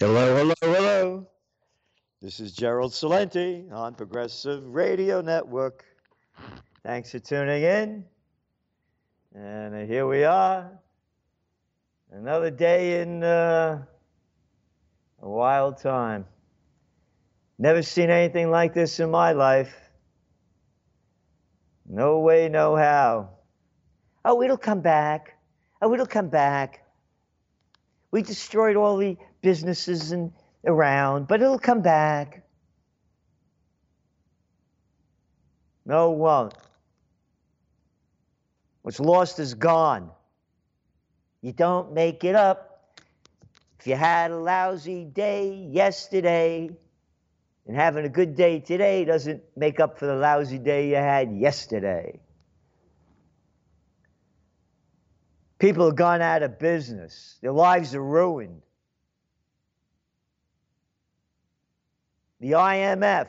Hello, hello, hello. This is Gerald Celente on Progressive Radio Network. Thanks for tuning in. And here we are. Another day in uh, a wild time. Never seen anything like this in my life. No way, no how. Oh, it'll come back. Oh, it'll come back. We destroyed all the businesses and around, but it'll come back. No, it won't. What's lost is gone. You don't make it up. If you had a lousy day yesterday, and having a good day today doesn't make up for the lousy day you had yesterday. People have gone out of business, their lives are ruined. The IMF,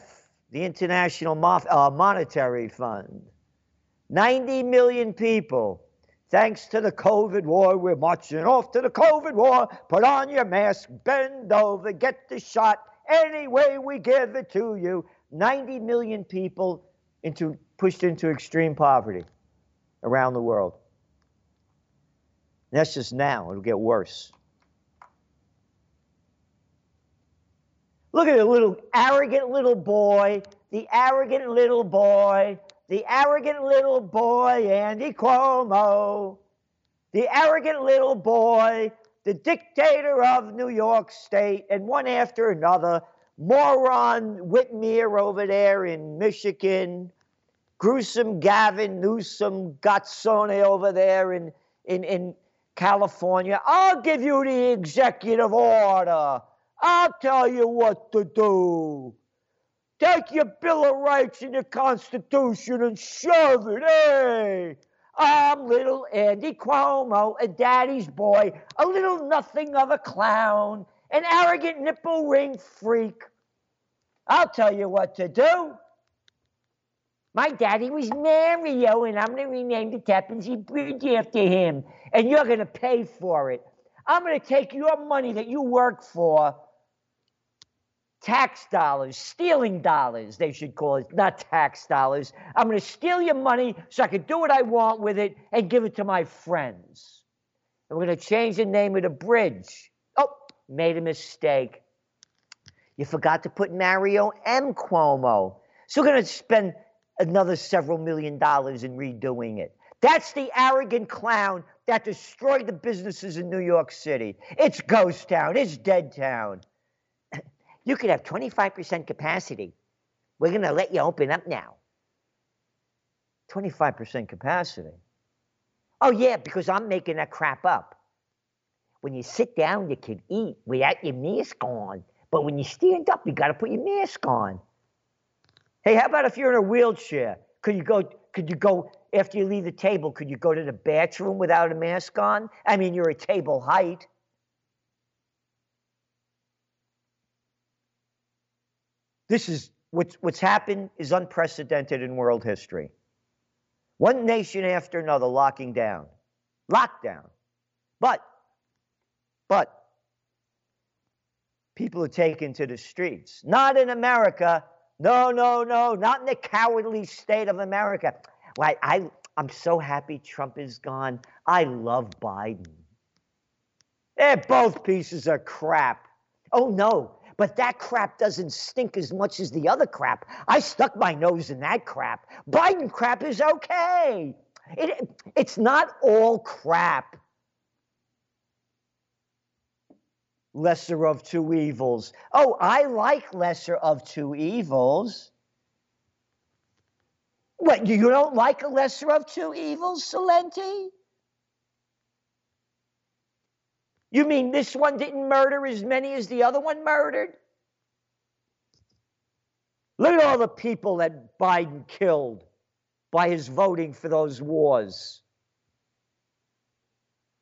the International uh, Monetary Fund. 90 million people. Thanks to the COVID war, we're marching off to the COVID war. Put on your mask, bend over, get the shot any way we give it to you. 90 million people into, pushed into extreme poverty around the world. And that's just now, it'll get worse. Look at the little arrogant little boy, the arrogant little boy, the arrogant little boy, Andy Cuomo, the arrogant little boy, the dictator of New York State, and one after another, moron Whitmer over there in Michigan, gruesome Gavin Newsom Gazzone over there in, in, in California. I'll give you the executive order. I'll tell you what to do. Take your Bill of Rights and your Constitution and shove it, hey! I'm little Andy Cuomo, a daddy's boy, a little nothing of a clown, an arrogant nipple ring freak. I'll tell you what to do. My daddy was Mario, and I'm going to rename the Tappan Zee Bridge after him, and you're going to pay for it. I'm going to take your money that you work for tax dollars, stealing dollars, they should call it, not tax dollars. I'm going to steal your money so I can do what I want with it and give it to my friends. And we're going to change the name of the bridge. Oh, made a mistake. You forgot to put Mario M. Cuomo. So we're going to spend another several million dollars in redoing it. That's the arrogant clown that destroyed the businesses in New York City. It's ghost town, it's dead town. You could have 25% capacity. We're going to let you open up now. 25% capacity. Oh, yeah, because I'm making that crap up. When you sit down, you can eat without your mask on. But when you stand up, you got to put your mask on. Hey, how about if you're in a wheelchair? Could you go? Could you go after you leave the table? Could you go to the bathroom without a mask on? I mean, you're at table height. This is what's, what's happened is unprecedented in world history. One nation after another locking down, lockdown. But, but, people are taken to the streets. Not in America. No, no, no, not in the cowardly state of America. Why, I, I'm so happy Trump is gone. I love Biden. They're both pieces of crap. Oh no, but that crap doesn't stink as much as the other crap. I stuck my nose in that crap. Biden crap is okay. It, it's not all crap. Lesser of two evils. Oh, I like lesser of two evils. What, you don't like a lesser of two evils, Celente? You mean this one didn't murder as many as the other one murdered? Look at all the people that Biden killed by his voting for those wars.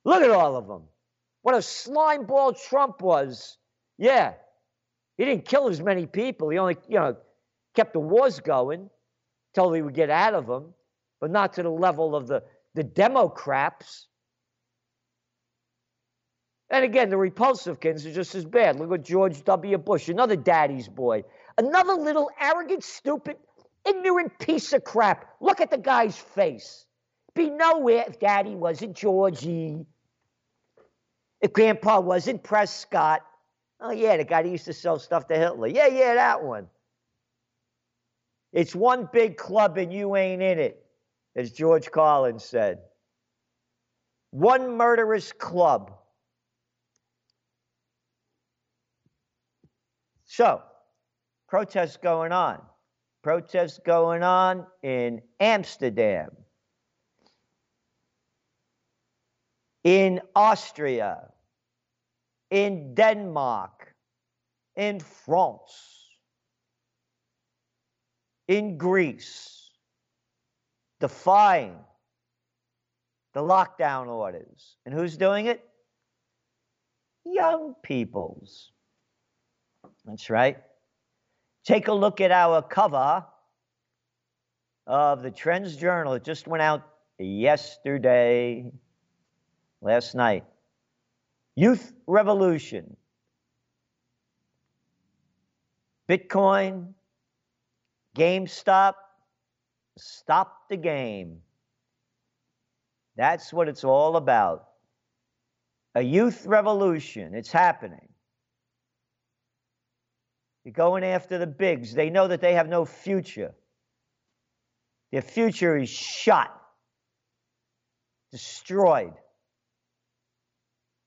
Look at all of them. What a slimeball Trump was. Yeah, he didn't kill as many people. He only, you know, kept the wars going till he would get out of them, but not to the level of the, the Democrats And again, the repulsive kids are just as bad. Look at George W. Bush, another daddy's boy, another little arrogant, stupid, ignorant piece of crap. Look at the guy's face. Be nowhere if daddy wasn't Georgie, if grandpa wasn't Prescott. Oh, yeah, the guy that used to sell stuff to Hitler. Yeah, yeah, that one. It's one big club and you ain't in it, as George Carlin said. One murderous club. So, protests going on. Protests going on in Amsterdam, in Austria, in Denmark, in France, in Greece, defying the lockdown orders. And who's doing it? Young peoples. That's right. Take a look at our cover of the Trends Journal. It just went out yesterday, last night. Youth Revolution. Bitcoin, GameStop, stop the game. That's what it's all about. A youth revolution. It's happening. You're going after the bigs. They know that they have no future. Their future is shot, destroyed.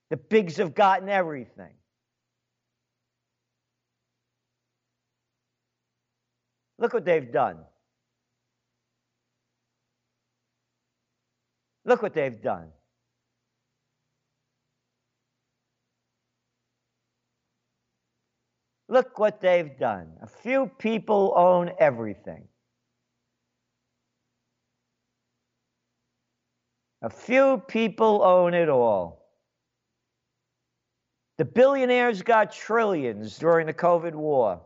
The bigs have gotten everything. Look what they've done. Look what they've done. Look what they've done. A few people own everything. A few people own it all. The billionaires got trillions during the COVID war.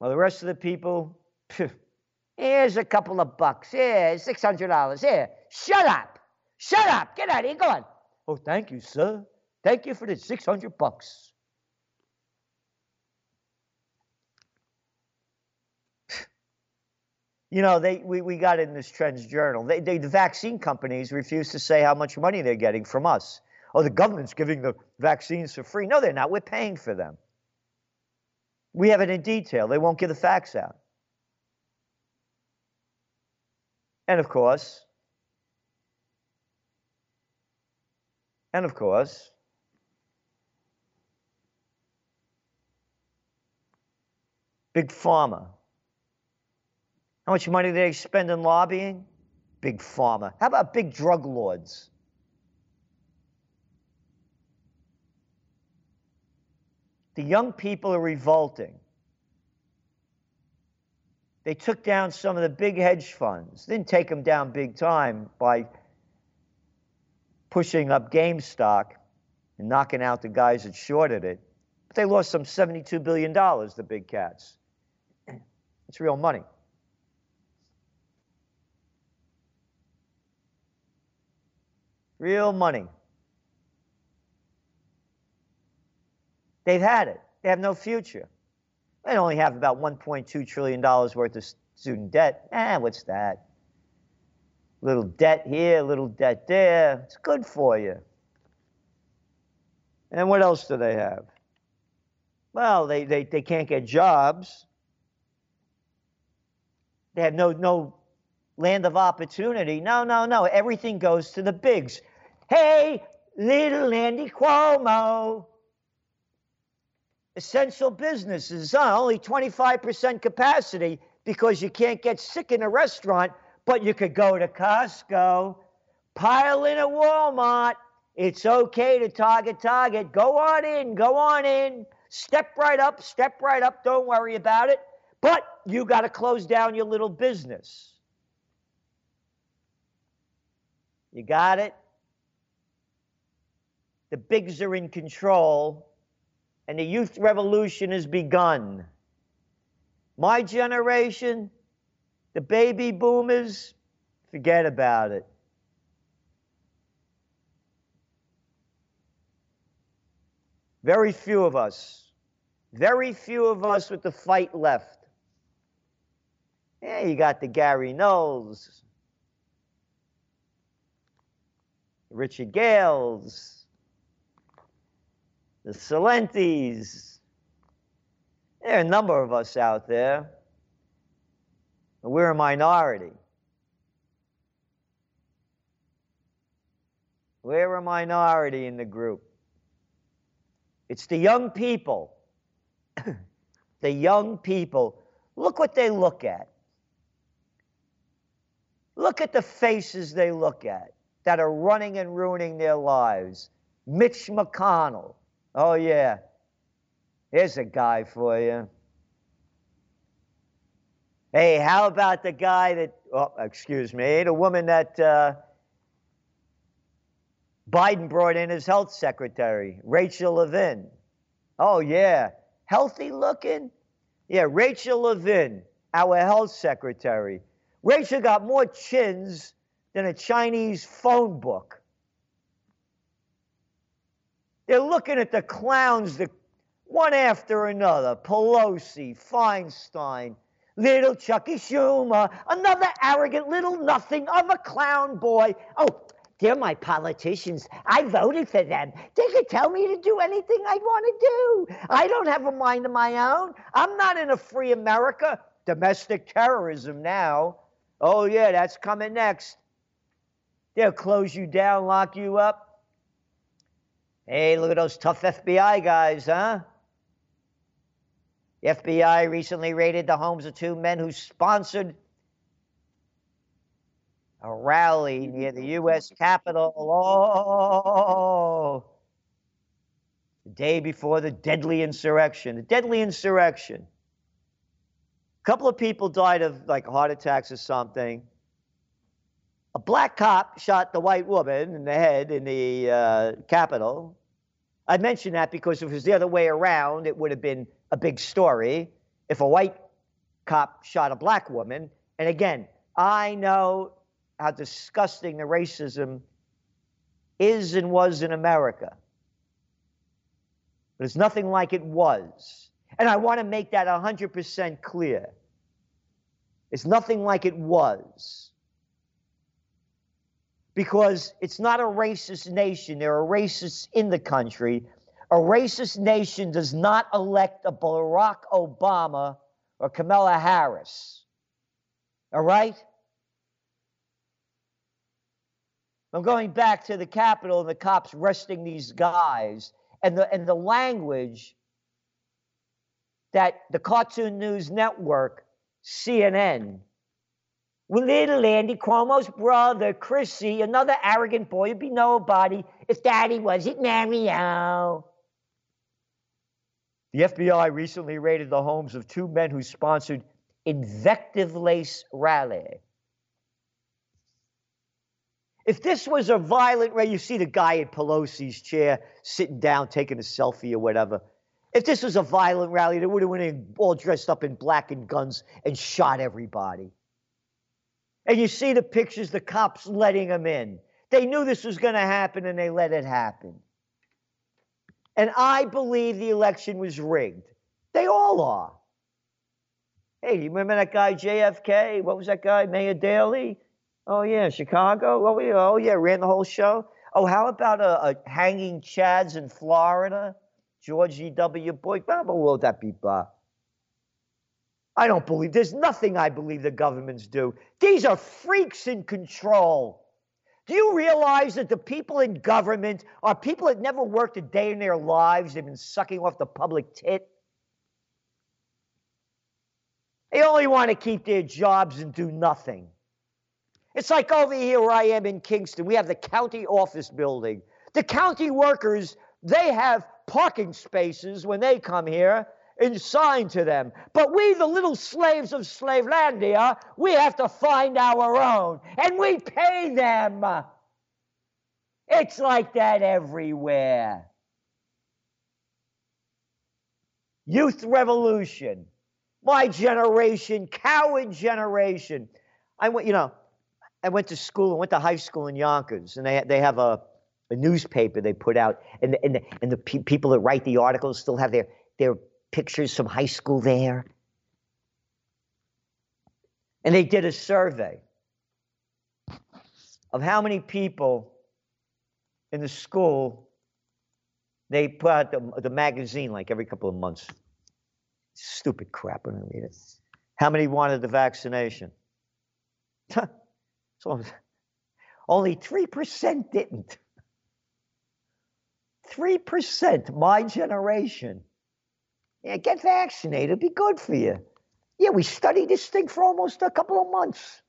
Well, the rest of the people, here's a couple of bucks. Here, $600. Here, shut up. Shut up. Get out of here. Go on. Oh, thank you, sir. Thank you for the 600 bucks. You know, they we, we got in this Trends Journal. They, they, the vaccine companies refuse to say how much money they're getting from us. Oh, the government's giving the vaccines for free. No, they're not. We're paying for them. We have it in detail. They won't give the facts out. And of course, and of course, Big Pharma. How much money do they spend in lobbying? Big Pharma. How about big drug lords? The young people are revolting. They took down some of the big hedge funds. Didn't take them down big time by pushing up GameStop and knocking out the guys that shorted it. But they lost some $72 billion, the big cats. It's real money. Real money. They've had it. They have no future. They only have about $1.2 trillion worth of student debt. Eh, what's that? Little debt here, little debt there. It's good for you. And what else do they have? Well, they, they, they can't get jobs. They have no, no land of opportunity. No, no, no. Everything goes to the bigs. Hey, little Andy Cuomo. Essential businesses, huh? only 25% capacity because you can't get sick in a restaurant, but you could go to Costco, pile in a Walmart. It's okay to target target. Go on in, go on in. Step right up, step right up. Don't worry about it. But you got to close down your little business. You got it? The bigs are in control, and the youth revolution has begun. My generation, the baby boomers, forget about it. Very few of us, very few of us with the fight left. Yeah, you got the Gary Nulls, Richard Gales, the Celentes. There are a number of us out there. We're a minority. We're a minority in the group. It's the young people. the young people. Look what they look at. Look at the faces they look at that are running and ruining their lives. Mitch McConnell. Oh, yeah. Here's a guy for you. Hey, how about the guy that, oh, excuse me, the woman that uh, Biden brought in as health secretary, Rachel Levine. Oh, yeah. Healthy looking? Yeah, Rachel Levine, our health secretary. Rachel got more chins than a Chinese phone book. They're looking at the clowns, the, one after another Pelosi, Feinstein, little Chucky Schumer, another arrogant little nothing of a clown boy. Oh, they're my politicians. I voted for them. They can tell me to do anything I want to do. I don't have a mind of my own. I'm not in a free America. Domestic terrorism now. Oh, yeah, that's coming next. They'll close you down, lock you up. Hey, look at those tough FBI guys, huh? The FBI recently raided the homes of two men who sponsored a rally near the U.S. Capitol. Oh, the day before the deadly insurrection. The deadly insurrection. A couple of people died of like heart attacks or something. A black cop shot the white woman in the head in the uh, Capitol. I mention that because if it was the other way around, it would have been a big story. If a white cop shot a black woman, and again, I know how disgusting the racism is and was in America. But it's nothing like it was. And I want to make that 100% clear. It's nothing like it was. Because it's not a racist nation. There are racists in the country. A racist nation does not elect a Barack Obama or Kamala Harris. All right? I'm going back to the Capitol and the cops arresting these guys and the and the language that the Cartoon News Network, CNN, little Andy Cuomo's brother, Chrissy, another arrogant boy, would be nobody if daddy wasn't Mario. The FBI recently raided the homes of two men who sponsored invective lace rally. If this was a violent way, you see the guy in Pelosi's chair sitting down taking a selfie or whatever. If this was a violent rally, they would have went in all dressed up in black and guns and shot everybody. And you see the pictures, the cops letting them in. They knew this was going to happen and they let it happen. And I believe the election was rigged. They all are. Hey, you remember that guy JFK? What was that guy, Mayor Daley? Oh yeah, Chicago. Oh yeah, oh yeah, ran the whole show. Oh, how about a, a hanging chads in Florida? George E. W. Bush. Blah, blah, will that be blah? I don't believe. There's nothing I believe the governments do. These are freaks in control. Do you realize that the people in government are people that never worked a day in their lives? They've been sucking off the public tit. They only want to keep their jobs and do nothing. It's like over here where I am in Kingston. We have the county office building. The county workers, they have parking spaces when they come here assigned to them. But we, the little slaves of Slavelandia, we have to find our own. And we pay them. It's like that everywhere. Youth revolution. My generation, coward generation. I went, you know, I went to school, I went to high school in Yonkers, and they, they have a, a newspaper they put out, and the, and and the pe- people that write the articles still have their their pictures from high school there. And they did a survey of how many people in the school they put out the, the magazine like every couple of months. Stupid crap when I read it. How many wanted the vaccination? so only 3% didn't. 3%, my generation. Yeah, get vaccinated, it'll be good for you. Yeah, we studied this thing for almost a couple of months.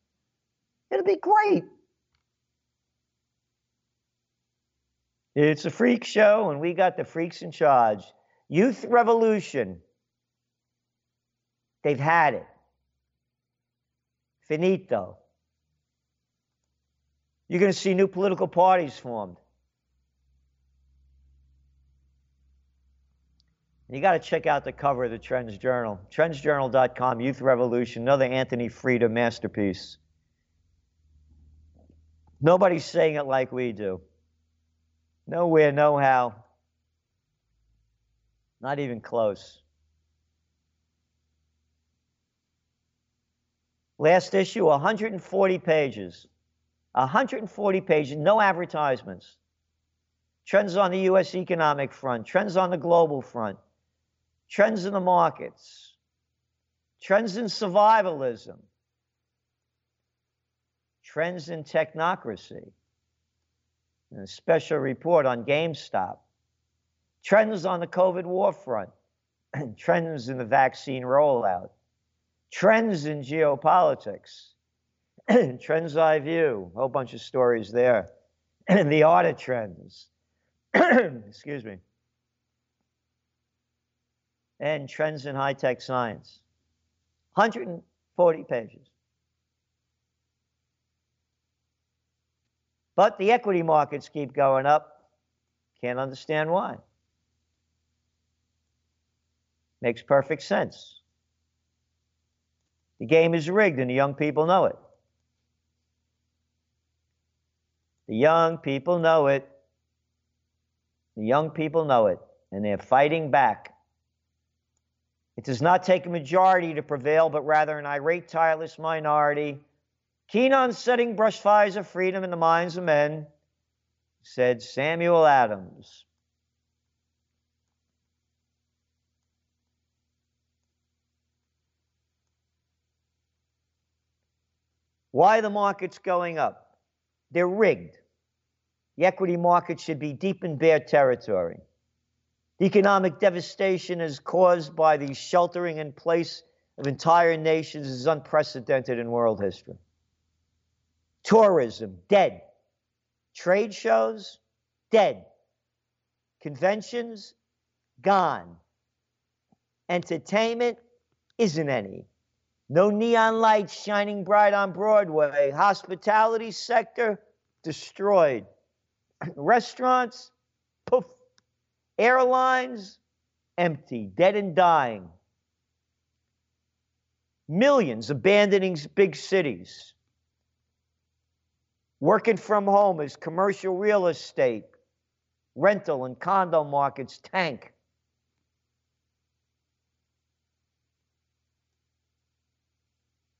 It'll be great. It's a freak show, and we got the freaks in charge. Youth revolution. They've had it. Finito. You're going to see new political parties formed. You got to check out the cover of the Trends Journal. TrendsJournal.com, Youth Revolution, another Anthony Freda masterpiece. Nobody's saying it like we do. Nowhere, no how. Not even close. Last issue, 140 pages. 140 pages, no advertisements. Trends on the U.S. economic front, trends on the global front trends in the markets, trends in survivalism, trends in technocracy, and a special report on GameStop, trends on the COVID war front, trends in the vaccine rollout, trends in geopolitics, trends I view, a whole bunch of stories there, and the audit trends. Excuse me and Trends in High Tech Science. 140 pages. But the equity markets keep going up. Can't understand why. Makes perfect sense. The game is rigged and the young people know it. The young people know it. The young people know it. And they're fighting back. It does not take a majority to prevail, but rather an irate, tireless minority, keen on setting brush fires of freedom in the minds of men, said Samuel Adams. Why the market's going up? They're rigged. The equity market should be deep in bear territory. Economic devastation is caused by the sheltering in place of entire nations is unprecedented in world history. Tourism, dead. Trade shows, dead. Conventions, gone. Entertainment, isn't any. No neon lights shining bright on Broadway. Hospitality sector, destroyed. Restaurants, poof, Airlines, empty, dead and dying. Millions abandoning big cities. Working from home as commercial real estate, rental and condo markets tank.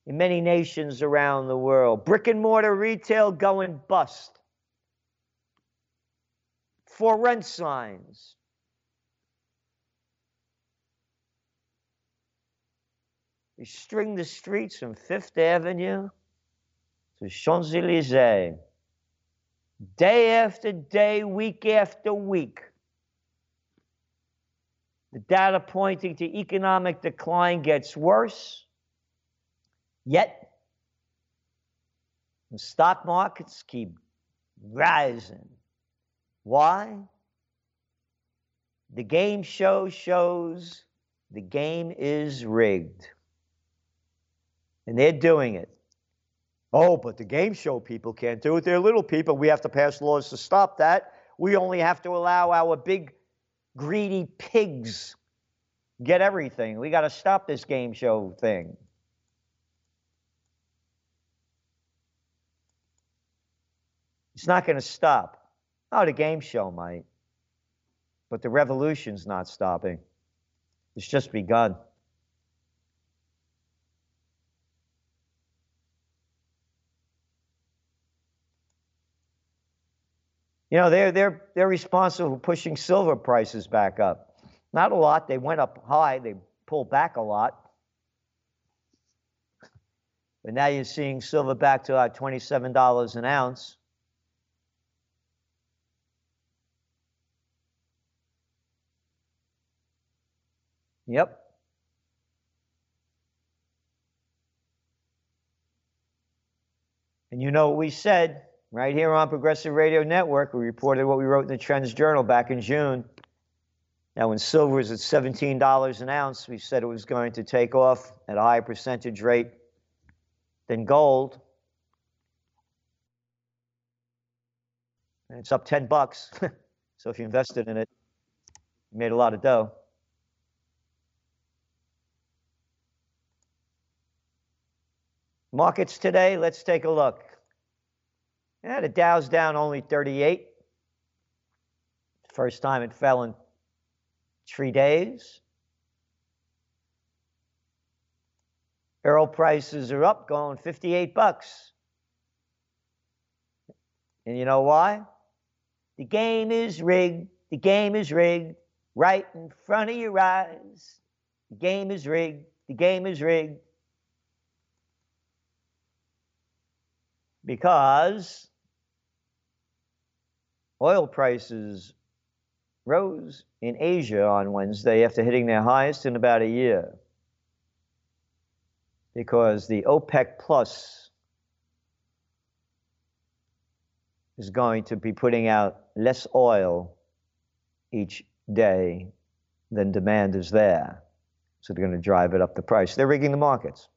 In many nations around the world, brick and mortar retail going bust. For rent signs, We string the streets from Fifth Avenue to Champs Elysees, day after day, week after week. The data pointing to economic decline gets worse, yet the stock markets keep rising. Why? The game show shows the game is rigged and they're doing it. Oh, but the game show people can't do it. They're little people. We have to pass laws to stop that. We only have to allow our big, greedy pigs get everything. We got to stop this game show thing. It's not going to stop. Oh, the game show might. But the revolution's not stopping. It's just begun. You know, they're, they're, they're responsible for pushing silver prices back up. Not a lot. They went up high, they pulled back a lot. But now you're seeing silver back to about $27 an ounce. Yep. And you know what we said right here on Progressive Radio Network. We reported what we wrote in the Trends Journal back in June. Now, when silver is at $17 an ounce, we said it was going to take off at a higher percentage rate than gold. And it's up 10 bucks. so if you invested in it, you made a lot of dough. Markets today, let's take a look. Yeah, the Dow's down only 38. First time it fell in three days. Barrel prices are up, going 58 bucks. And you know why? The game is rigged. The game is rigged right in front of your eyes. The game is rigged. The game is rigged. because oil prices rose in Asia on Wednesday after hitting their highest in about a year. Because the OPEC Plus is going to be putting out less oil each day than demand is there. So they're going to drive it up the price. They're rigging the markets.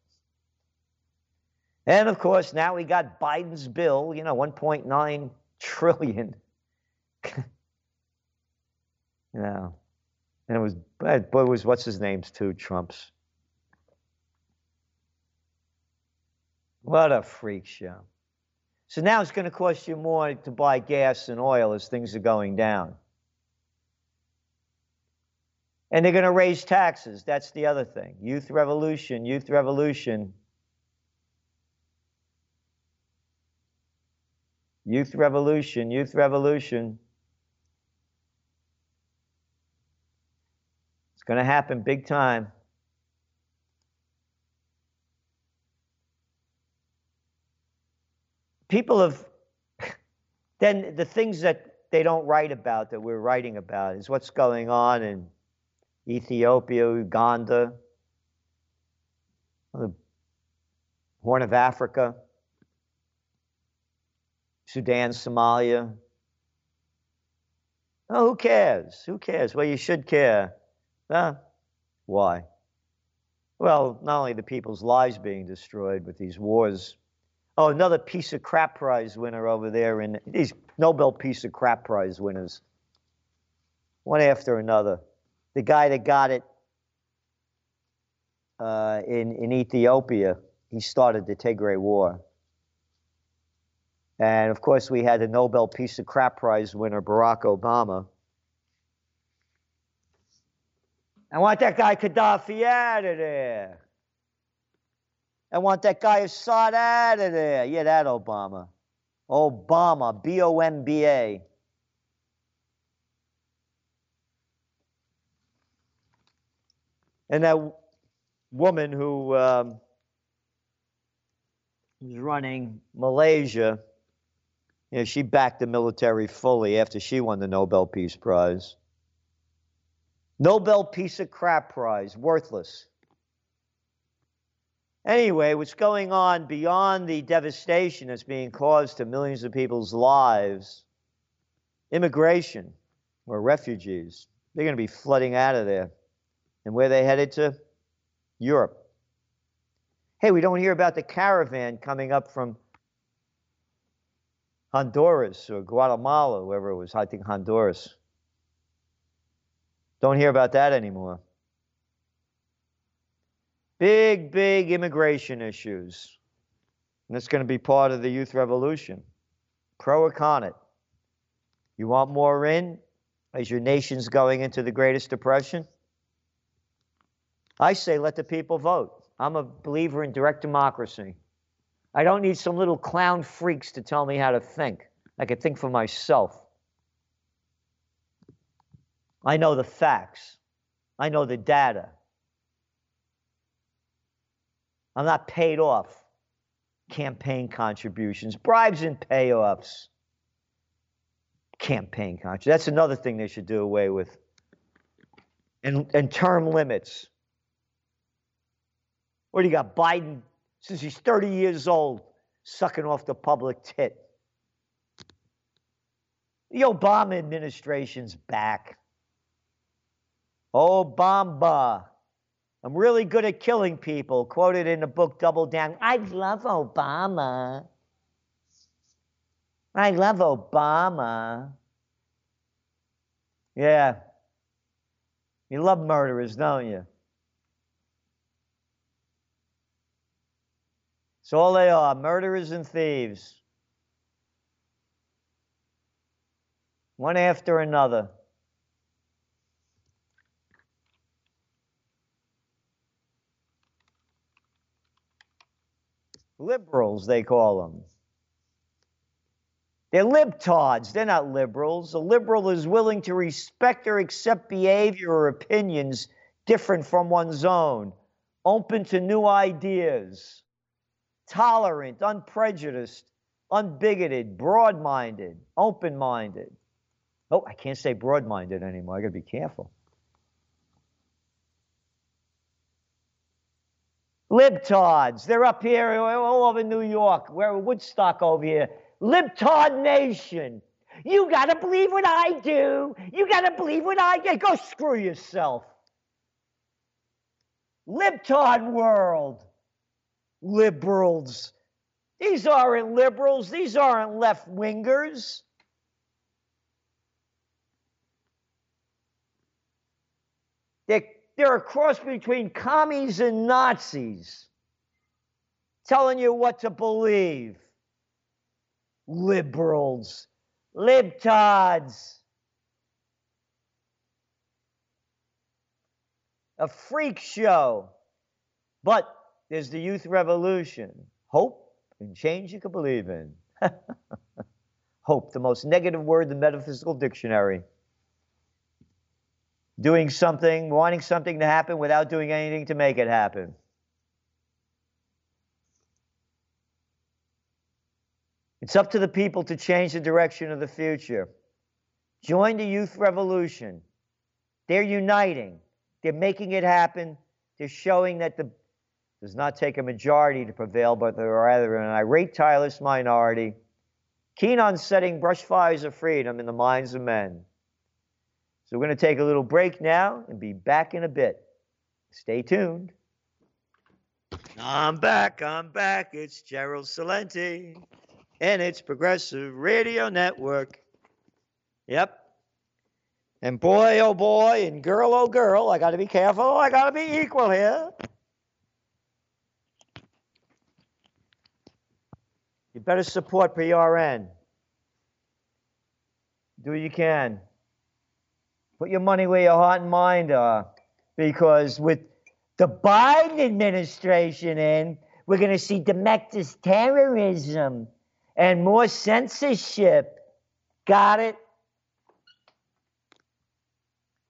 And of course, now we got Biden's bill, you know, 1.9 trillion. you know, and it was, but it was, what's his name's too, Trump's. What a freak show. So now it's going to cost you more to buy gas and oil as things are going down. And they're going to raise taxes. That's the other thing. Youth revolution, youth revolution. Youth revolution, youth revolution. Going to happen big time. People have, then the things that they don't write about that we're writing about is what's going on in Ethiopia, Uganda, the Horn of Africa. Sudan, Somalia. Oh, who cares? Who cares? Well, you should care. Huh? Why? Well, not only the people's lives being destroyed with these wars. Oh, another piece of crap prize winner over there, and these Nobel piece of crap prize winners, one after another. The guy that got it uh, in in Ethiopia, he started the Tigray War. And of course, we had the Nobel Peace of Crap Prize winner, Barack Obama. I want that guy Gaddafi out of there. I want that guy Assad out of there. Yeah, that Obama. Obama, B O M B A. And that woman who um, was running Malaysia you know, she backed the military fully after she won the Nobel Peace Prize. Nobel Peace of Crap Prize, worthless. Anyway, what's going on beyond the devastation that's being caused to millions of people's lives? Immigration or refugees. They're going to be flooding out of there. And where they headed to? Europe. Hey, we don't hear about the caravan coming up from Honduras or Guatemala, whoever it was, I think Honduras. Don't hear about that anymore. Big, big immigration issues. And it's going to be part of the youth revolution. Pro or con it. You want more in as your nation's going into the greatest depression? I say let the people vote. I'm a believer in direct democracy. I don't need some little clown freaks to tell me how to think. I can think for myself. I know the facts. I know the data. I'm not paid off campaign contributions, bribes and payoffs. Campaign contributions. That's another thing they should do away with. And, and term limits. What do you got? Biden, since he's 30 years old, sucking off the public tit. The Obama administration's back. Oh, Obama. I'm really good at killing people. Quoted in the book Double Down. I love Obama. I love Obama. Yeah. You love murderers, don't you? So all they are murderers and thieves. One after another. Liberals, they call them. They're libtards. They're not liberals. A liberal is willing to respect or accept behavior or opinions different from one's own, open to new ideas, tolerant, unprejudiced, unbigoted, broad minded, open minded. Oh, I can't say broad minded anymore. I got to be careful. Libtards, they're up here all over New York. We're Woodstock over here. Libtard Nation. You got to believe what I do. You got to believe what I get. Go screw yourself. Libtard world. Liberals. These aren't liberals. These aren't left wingers. They're they're a cross between commies and Nazis, telling you what to believe. Liberals, libtards. A freak show. But there's the youth revolution. Hope and change you can believe in. Hope, the most negative word in the metaphysical dictionary doing something, wanting something to happen without doing anything to make it happen. It's up to the people to change the direction of the future. Join the youth revolution. They're uniting. They're making it happen. They're showing that the does not take a majority to prevail, but rather an irate, tireless minority, keen on setting brush fires of freedom in the minds of men. So we're going to take a little break now and be back in a bit. Stay tuned. I'm back, I'm back. It's Gerald Celente, and it's Progressive Radio Network. Yep. And boy, oh boy, and girl, oh girl, I got to be careful. I got to be equal here. You better support PRN. Do what you can. Put your money where your heart and mind are. Because with the Biden administration in, we're going to see domestic terrorism and more censorship. Got it?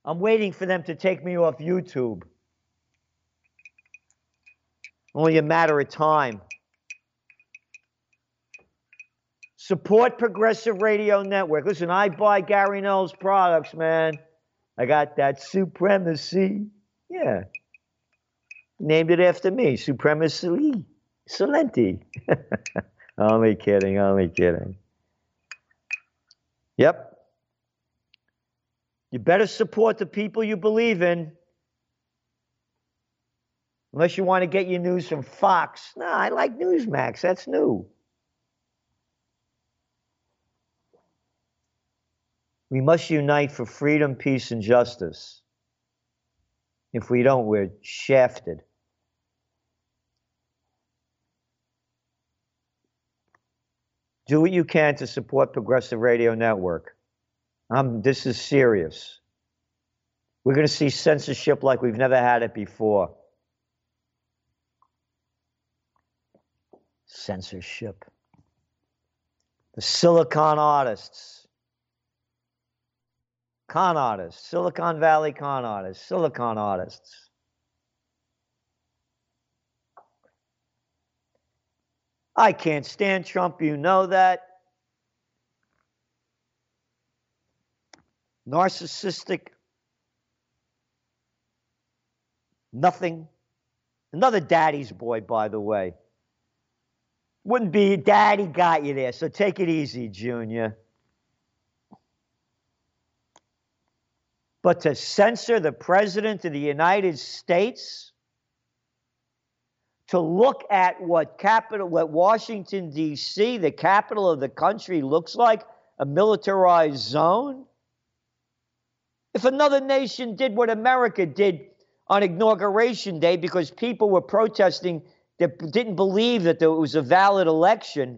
I'm waiting for them to take me off YouTube. Only a matter of time. Support Progressive Radio Network. Listen, I buy Gary Null's products, man. I got that supremacy. Yeah. Named it after me, Supremacy Celente. only kidding, only kidding. Yep. You better support the people you believe in. Unless you want to get your news from Fox. No, I like Newsmax. That's new. We must unite for freedom, peace, and justice. If we don't, we're shafted. Do what you can to support Progressive Radio Network. Um, this is serious. We're going to see censorship like we've never had it before. Censorship. The Silicon artists. Con artists. Silicon Valley con artists. Silicon artists. I can't stand Trump, you know that. Narcissistic, nothing. Another daddy's boy, by the way. Wouldn't be daddy got you there, so take it easy, Junior. But to censor the President of the United States, to look at what capital, what Washington, D.C., the capital of the country, looks like a militarized zone? If another nation did what America did on Inauguration Day because people were protesting that didn't believe that there was a valid election,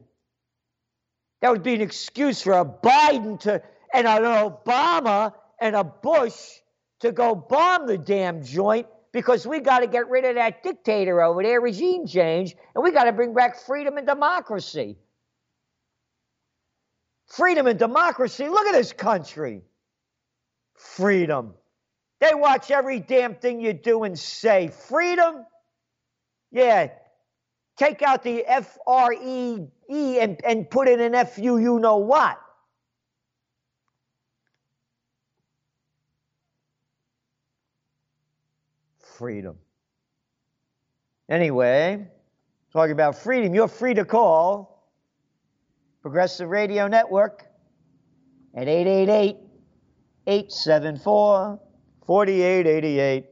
that would be an excuse for a Biden to and an Obama and a Bush to go bomb the damn joint because we got to get rid of that dictator over there, regime change, and we got to bring back freedom and democracy. Freedom and democracy. Look at this country. Freedom. They watch every damn thing you do and say. Freedom? Yeah. Take out the F R E E and, and put in an F U, you know what. Freedom. Anyway, talking about freedom, you're free to call Progressive Radio Network at 888 874 4888.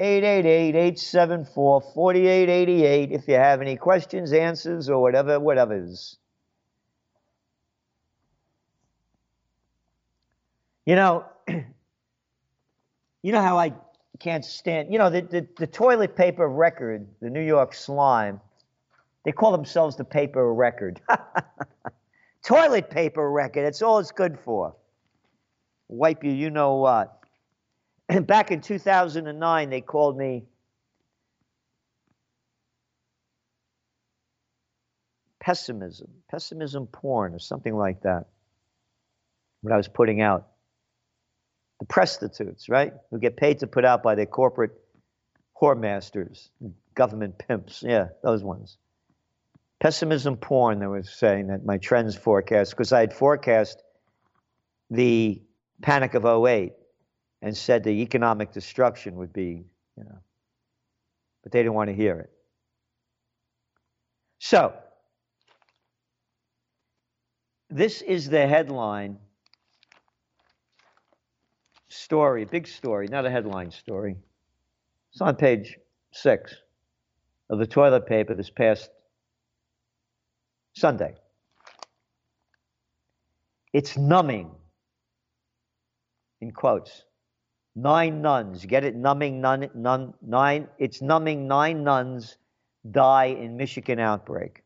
888 874 4888 if you have any questions, answers, or whatever, whatever's. You know, you know how I can't stand, you know, the, the, the toilet paper record, the New York slime, they call themselves the paper record. toilet paper record, that's all it's good for. Wipe you, you know what. Back in 2009, they called me pessimism, pessimism porn, or something like that, what I was putting out the prostitutes, right? Who get paid to put out by their corporate whore masters, government pimps. Yeah, those ones. Pessimism porn, they were saying that my trends forecast, because I had forecast the panic of 08 and said the economic destruction would be, you know, but they didn't want to hear it. So, this is the headline story, big story, not a headline story. It's on page six of the toilet paper this past Sunday. It's numbing, in quotes. Nine nuns, get it? Numbing, nun, nun, nine. It's numbing. Nine nuns die in Michigan outbreak.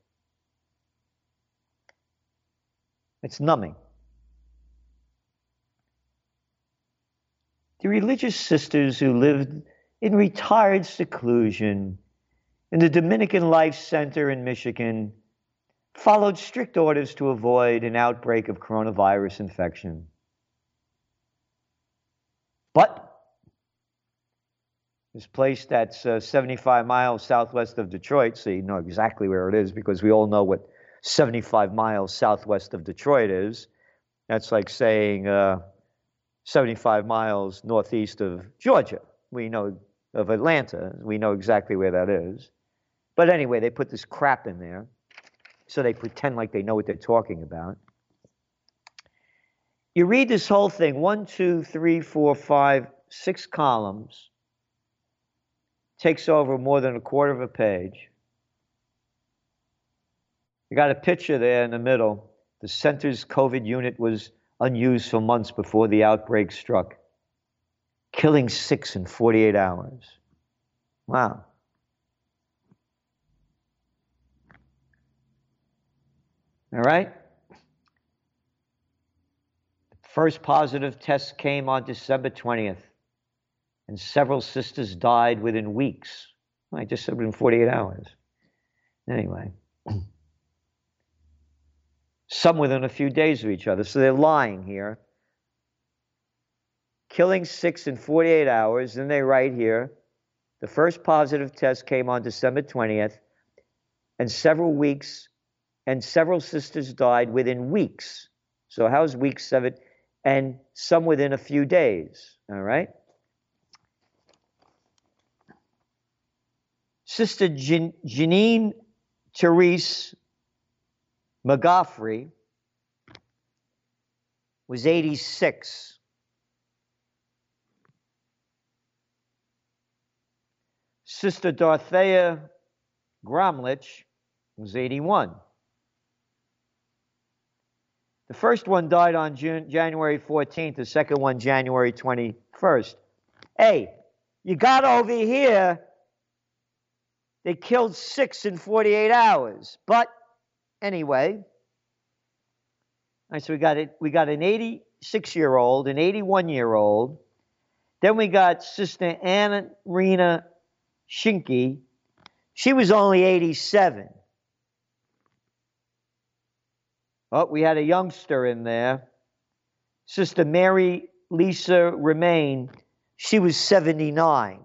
It's numbing. The religious sisters who lived in retired seclusion in the Dominican Life Center in Michigan followed strict orders to avoid an outbreak of coronavirus infection. But this place that's uh, 75 miles southwest of Detroit, so you know exactly where it is because we all know what 75 miles southwest of Detroit is. That's like saying uh, 75 miles northeast of Georgia. We know of Atlanta. We know exactly where that is. But anyway, they put this crap in there so they pretend like they know what they're talking about. You read this whole thing one, two, three, four, five, six columns, takes over more than a quarter of a page. You got a picture there in the middle. The center's COVID unit was unused for months before the outbreak struck, killing six in 48 hours. Wow. All right? First positive test came on December 20th, and several sisters died within weeks. I just said within 48 hours. Anyway, some within a few days of each other. So they're lying here. Killing six in 48 hours. Then they write here the first positive test came on December 20th, and several weeks, and several sisters died within weeks. So, how's week seven? And some within a few days. All right. Sister Jan- Janine Therese McGoffrey was 86. Sister Dorothea Gromlich was 81. The first one died on June, January 14th, the second one January 21st. Hey, you got over here, they killed six in 48 hours. But anyway, so we got it. We got an 86 year old, an 81 year old. Then we got Sister Anna Rena Shinky. She was only 87. Oh, we had a youngster in there. Sister Mary Lisa Remain, she was 79.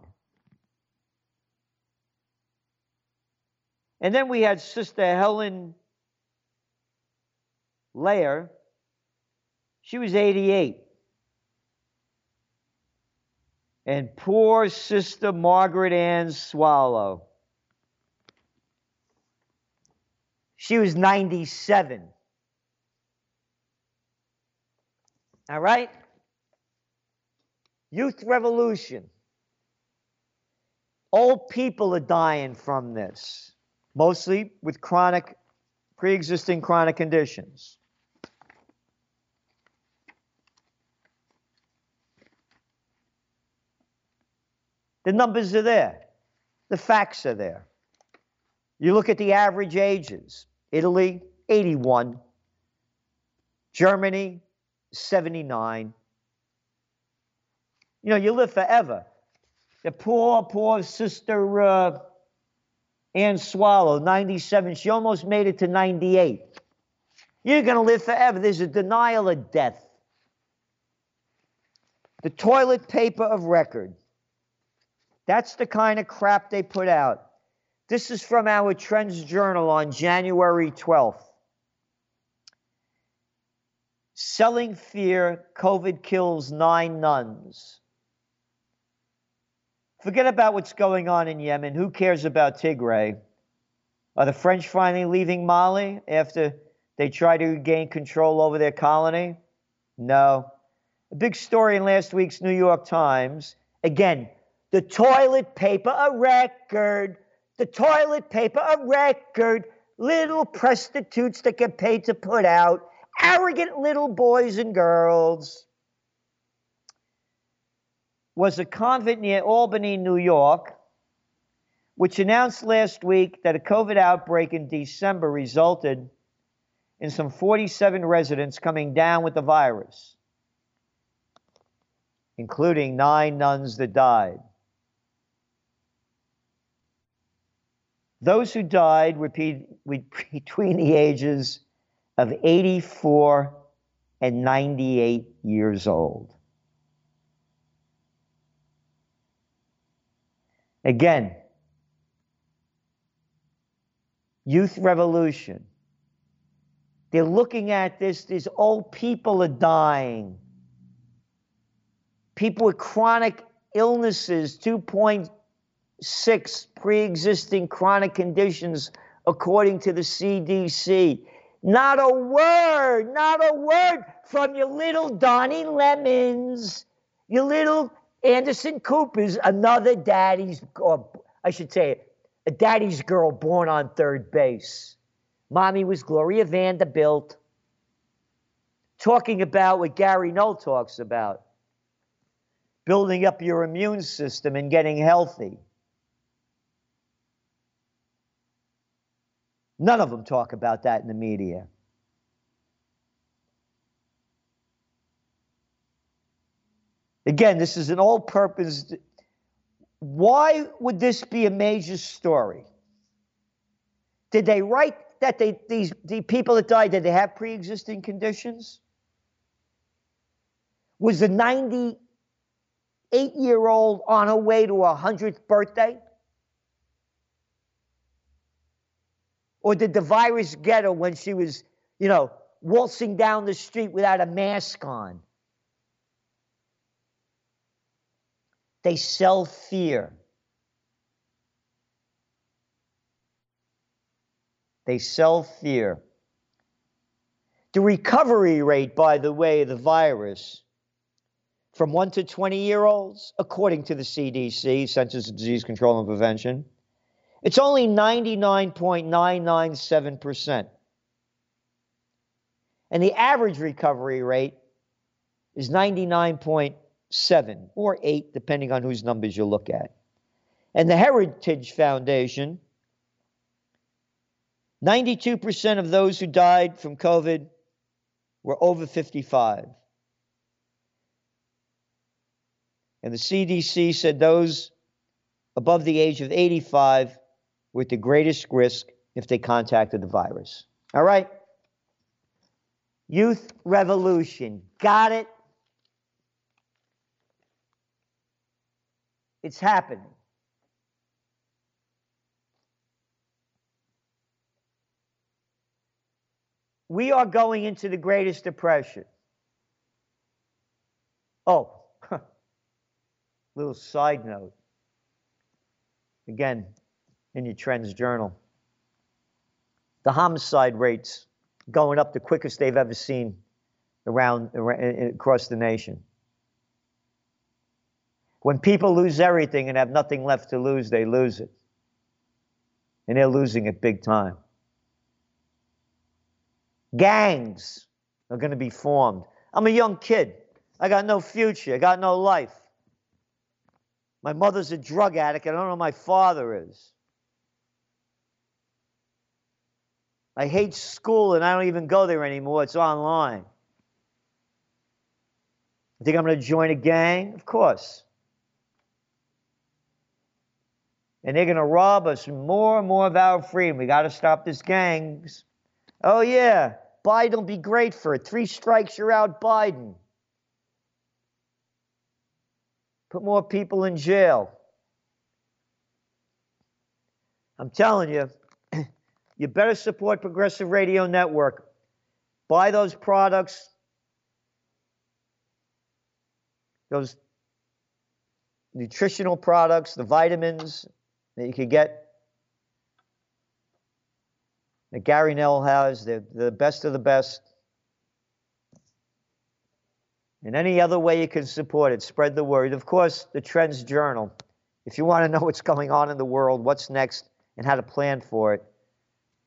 And then we had Sister Helen Lair, she was 88. And poor Sister Margaret Ann Swallow, she was 97. All right? Youth revolution. Old people are dying from this, mostly with chronic, pre existing chronic conditions. The numbers are there, the facts are there. You look at the average ages Italy, 81, Germany, 79. You know, you live forever. The poor, poor sister uh, Ann Swallow, 97, she almost made it to 98. You're going to live forever. There's a denial of death. The toilet paper of record. That's the kind of crap they put out. This is from our Trends Journal on January 12th. Selling fear, COVID kills nine nuns. Forget about what's going on in Yemen. Who cares about Tigray? Are the French finally leaving Mali after they try to gain control over their colony? No. A big story in last week's New York Times. Again, the toilet paper a record. The toilet paper a record. Little prostitutes that get paid to put out arrogant little boys and girls was a convent near Albany, New York, which announced last week that a COVID outbreak in December resulted in some 47 residents coming down with the virus, including nine nuns that died. Those who died were between the ages of 84 and 98 years old. Again, youth revolution. They're looking at this, these old people are dying. People with chronic illnesses, 2.6 pre existing chronic conditions, according to the CDC. Not a word, not a word from your little Donnie Lemons, your little Anderson Coopers, another daddy's, or I should say, a daddy's girl born on third base. Mommy was Gloria Vanderbilt, talking about what Gary Null talks about building up your immune system and getting healthy. None of them talk about that in the media. Again, this is an all purpose. Why would this be a major story? Did they write that they these the people that died did they have pre-existing conditions? Was the 98 year old on her way to her 100th birthday? Or did the virus get her when she was, you know, waltzing down the street without a mask on? They sell fear. They sell fear. The recovery rate, by the way, of the virus from 1 to 20 year olds, according to the CDC, Centers of Disease Control and Prevention, it's only 99.997%. And the average recovery rate is 99.7 or 8, depending on whose numbers you look at. And the Heritage Foundation 92% of those who died from COVID were over 55. And the CDC said those above the age of 85 at the greatest risk if they contacted the virus. All right? Youth revolution. Got it? It's happening. we are going into the greatest depression. Oh, little side note. Again, in your trends journal. The homicide rates going up the quickest they've ever seen around, around across the nation. When people lose everything and have nothing left to lose, they lose it. And they're losing it big time. Gangs are going to be formed. I'm a young kid. I got no future. I got no life. My mother's a drug addict. I don't know who my father is. I hate school and I don't even go there anymore. It's online. I think I'm going to join a gang? Of course. And they're going to rob us more and more of our freedom. We got to stop these gangs. Oh, yeah, Biden will be great for it. Three strikes, you're out, Biden. Put more people in jail. I'm telling you, you better support Progressive Radio Network. Buy those products, those nutritional products, the vitamins that you could get that Gary Null has. They're the best of the best. And any other way you can support it, spread the word. Of course, the Trends Journal. If you want to know what's going on in the world, what's next, and how to plan for it,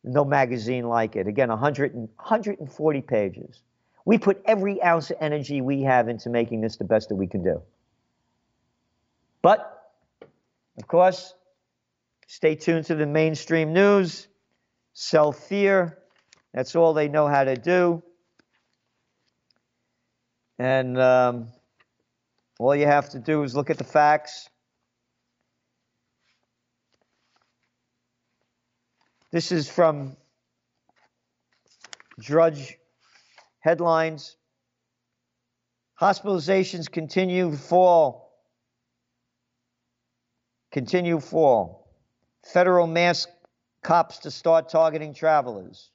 no magazine like it. Again, 100 and, 140 pages. We put every ounce of energy we have into making this the best that we can do. But, of course, stay tuned to the mainstream news sell fear. That's all they know how to do. And um, all you have to do is look at the facts. This is from Drudge headlines. Hospitalizations continue fall. Continue fall. Federal mask cops to start targeting travelers.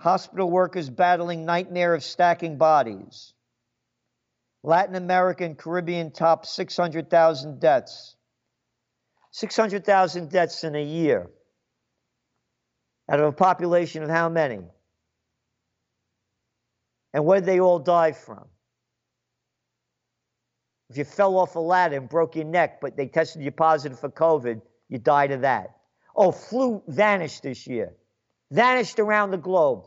Hospital workers battling nightmare of stacking bodies. Latin American Caribbean top 600,000 deaths. 600,000 deaths in a year. Out of a population of how many? And where did they all die from? If you fell off a ladder and broke your neck, but they tested you positive for COVID, you died of that. Oh, flu vanished this year. Vanished around the globe.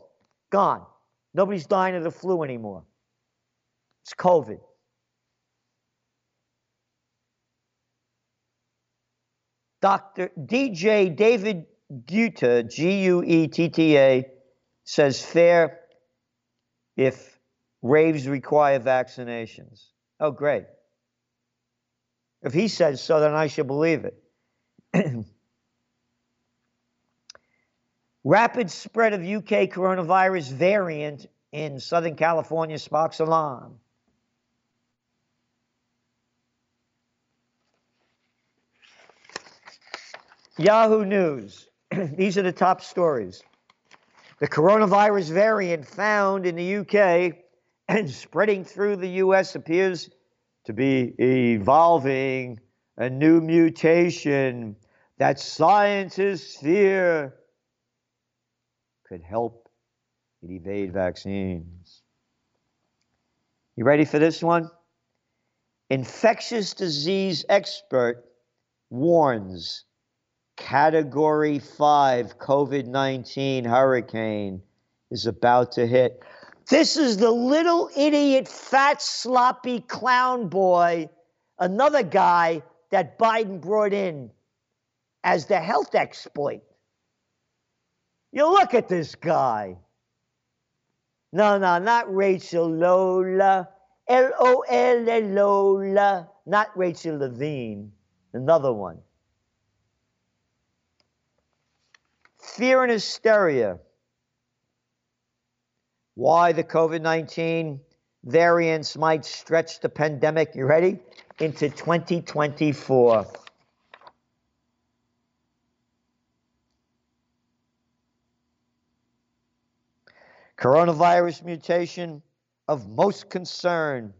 Gone. Nobody's dying of the flu anymore. It's COVID. Dr. DJ David Guetta, G U E T T A, says fair if raves require vaccinations. Oh, great. If he says so, then I should believe it. Rapid spread of UK coronavirus variant in Southern California sparks alarm. Yahoo News. These are the top stories. The coronavirus variant found in the UK and spreading through the US appears to be evolving a new mutation that scientists fear could help it evade vaccines. You ready for this one? Infectious disease expert warns category 5 COVID 19 hurricane is about to hit. This is the little idiot, fat, sloppy clown boy, another guy that Biden brought in as the health exploit. You look at this guy. No, no, not Rachel Lola. L O L Lola. Not Rachel Levine. Another one. Fear and hysteria. Why the COVID 19 variants might stretch the pandemic, you ready? Into 2024. Coronavirus mutation of most concern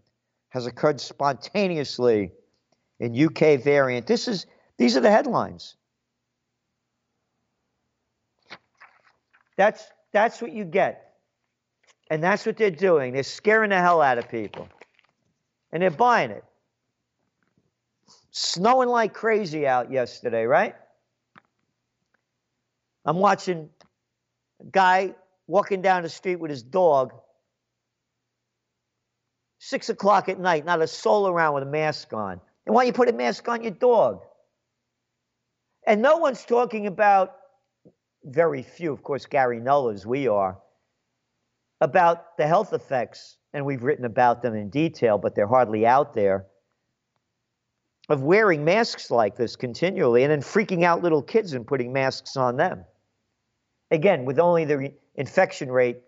has occurred spontaneously in UK variant. This is these are the headlines. That's that's what you get. And that's what they're doing. They're scaring the hell out of people. And they're buying it. Snowing like crazy out yesterday, right? I'm watching a guy walking down the street with his dog. Six o'clock at night, not a soul around with a mask on. And why you put a mask on your dog? And no one's talking about, very few, of course, Gary Nullers, we are, about the health effects, and we've written about them in detail, but they're hardly out there, of wearing masks like this continually and then freaking out little kids and putting masks on them. Again, with only the infection rate,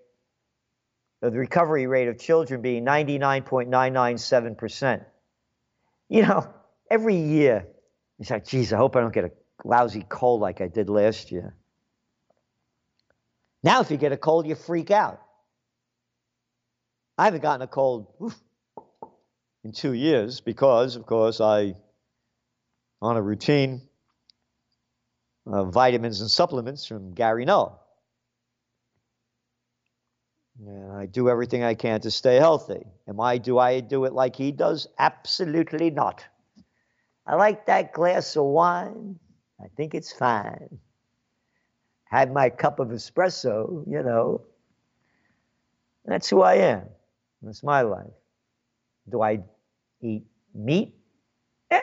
the recovery rate of children being 99.997%. You know, every year, it's like, geez, I hope I don't get a lousy cold like I did last year. Now, if you get a cold, you freak out. I haven't gotten a cold oof, in two years because, of course, I, on a routine, uh, vitamins and supplements from Gary Null. And I do everything I can to stay healthy. Am I do I do it like he does? Absolutely not. I like that glass of wine. I think it's fine. Had my cup of espresso, you know. That's who I am. That's my life. Do I eat meat? Eh. A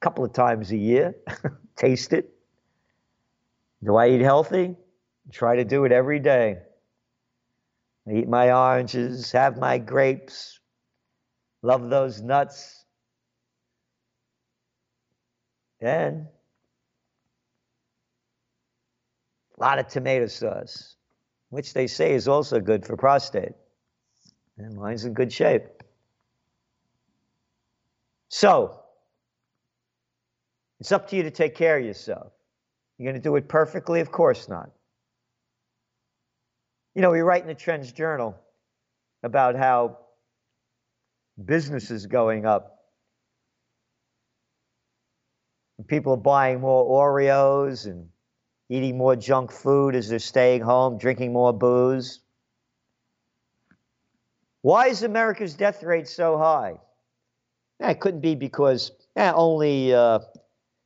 couple of times a year. Taste it. Do I eat healthy? Try to do it every day. eat my oranges, have my grapes, love those nuts. Then, a lot of tomato sauce, which they say is also good for prostate. And mine's in good shape. So, it's up to you to take care of yourself. You're going to do it perfectly? Of course not. You know, we write in the Trends Journal about how business is going up. People are buying more Oreos and eating more junk food as they're staying home, drinking more booze. Why is America's death rate so high? Eh, it couldn't be because eh, only uh,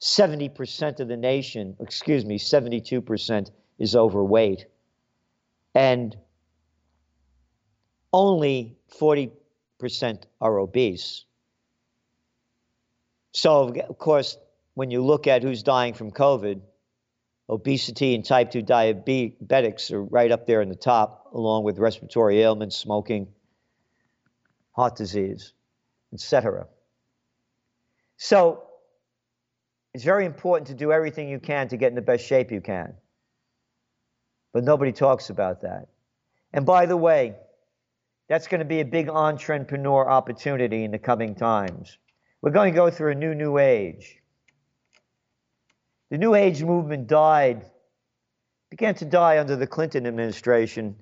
70% of the nation, excuse me, 72% is overweight and only 40% are obese. So, of course, when you look at who's dying from COVID, obesity and type 2 diabetics are right up there in the top along with respiratory ailments, smoking, heart disease, etc. So it's very important to do everything you can to get in the best shape you can. But nobody talks about that. And by the way, that's going to be a big entrepreneur opportunity in the coming times. We're going to go through a new, new age. The New Age movement died, began to die under the Clinton administration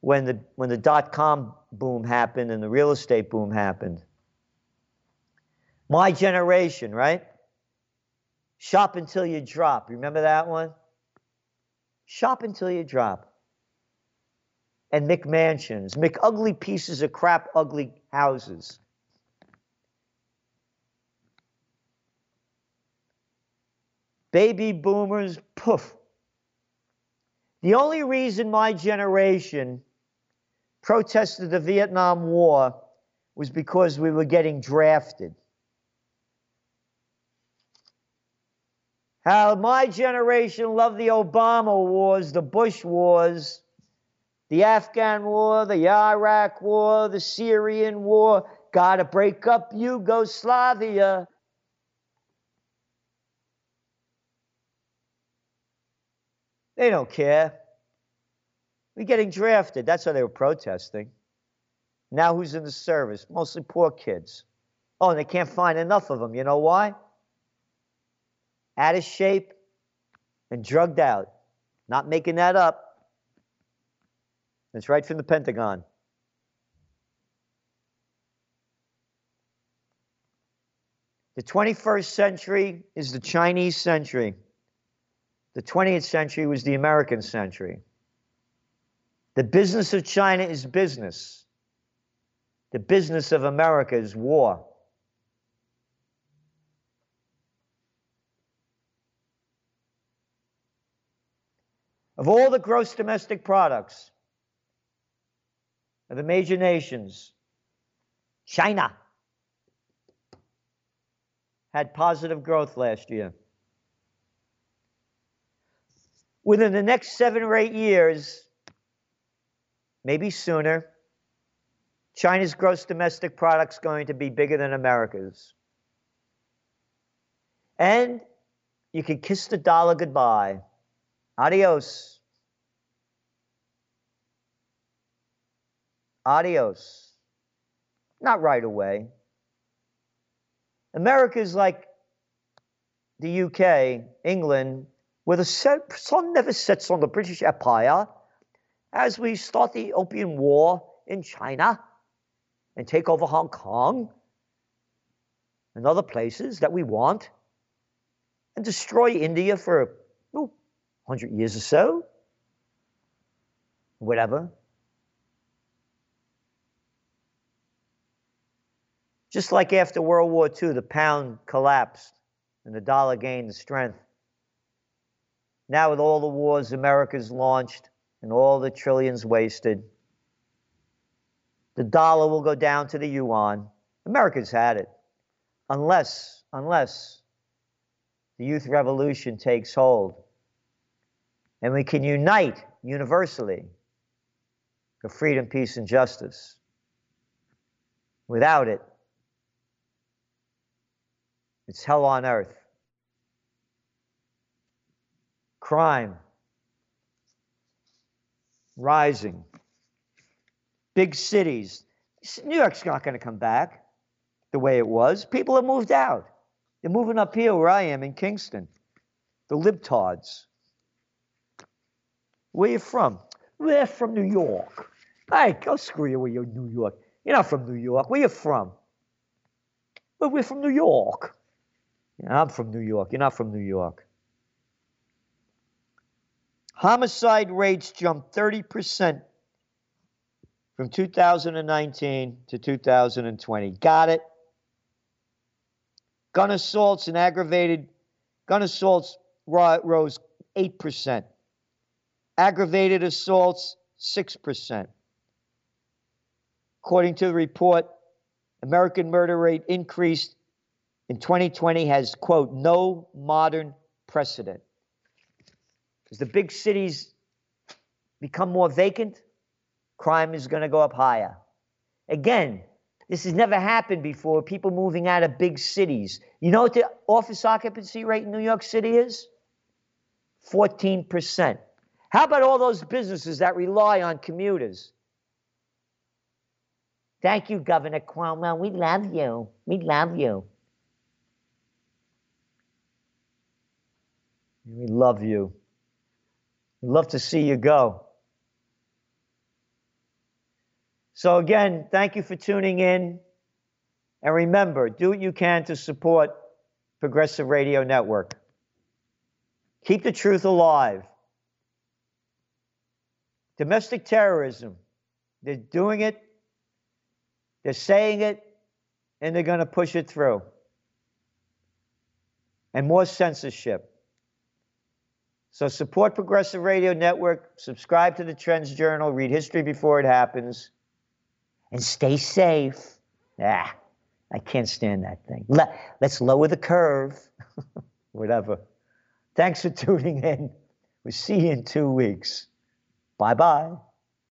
when the, when the dot com boom happened and the real estate boom happened. My generation, right? Shop until you drop. Remember that one? Shop until you drop. And McMansions, McUgly pieces of crap, ugly houses. Baby boomers, poof. The only reason my generation protested the Vietnam War was because we were getting drafted. How my generation loved the Obama wars, the Bush wars, the Afghan war, the Iraq war, the Syrian war, gotta break up Yugoslavia. They don't care. We're getting drafted. That's why they were protesting. Now who's in the service? Mostly poor kids. Oh, and they can't find enough of them. You know why? Out of shape and drugged out. Not making that up. It's right from the Pentagon. The 21st century is the Chinese century. The 20th century was the American century. The business of China is business. The business of America is war. Of all the gross domestic products of the major nations, China had positive growth last year within the next seven or eight years, maybe sooner, China's gross domestic product is going to be bigger than America's. And you can kiss the dollar goodbye. Adios. Adios. Not right away. America is like the UK, England, where the sun never sets on the British Empire as we start the Opium War in China and take over Hong Kong and other places that we want and destroy India for oh, 100 years or so, whatever. Just like after World War II, the pound collapsed and the dollar gained strength. Now, with all the wars America's launched and all the trillions wasted, the dollar will go down to the yuan. America's had it. Unless, unless the youth revolution takes hold and we can unite universally for freedom, peace, and justice. Without it, it's hell on earth. Crime rising. Big cities. New York's not going to come back the way it was. People have moved out. They're moving up here where I am in Kingston. The libtards. Where you from? We're from New York. Hey, go screw you with your New York. You're not from New York. Where you from? Well, we're from New York. Yeah, I'm from New York. You're not from New York. Homicide rates jumped 30% from 2019 to 2020. Got it? Gun assaults and aggravated gun assaults rose 8%. Aggravated assaults 6%. According to the report, American murder rate increased in 2020 has quote no modern precedent. As the big cities become more vacant, crime is going to go up higher. Again, this has never happened before. People moving out of big cities. You know what the office occupancy rate in New York City is? 14%. How about all those businesses that rely on commuters? Thank you, Governor Cuomo. We love you. We love you. We love you. We'd love to see you go. So, again, thank you for tuning in. And remember, do what you can to support Progressive Radio Network. Keep the truth alive. Domestic terrorism, they're doing it, they're saying it, and they're going to push it through. And more censorship. So support Progressive Radio Network, subscribe to the Trends Journal, read history before it happens, and stay safe. Ah, I can't stand that thing. Let, let's lower the curve. Whatever. Thanks for tuning in. We'll see you in two weeks. Bye bye.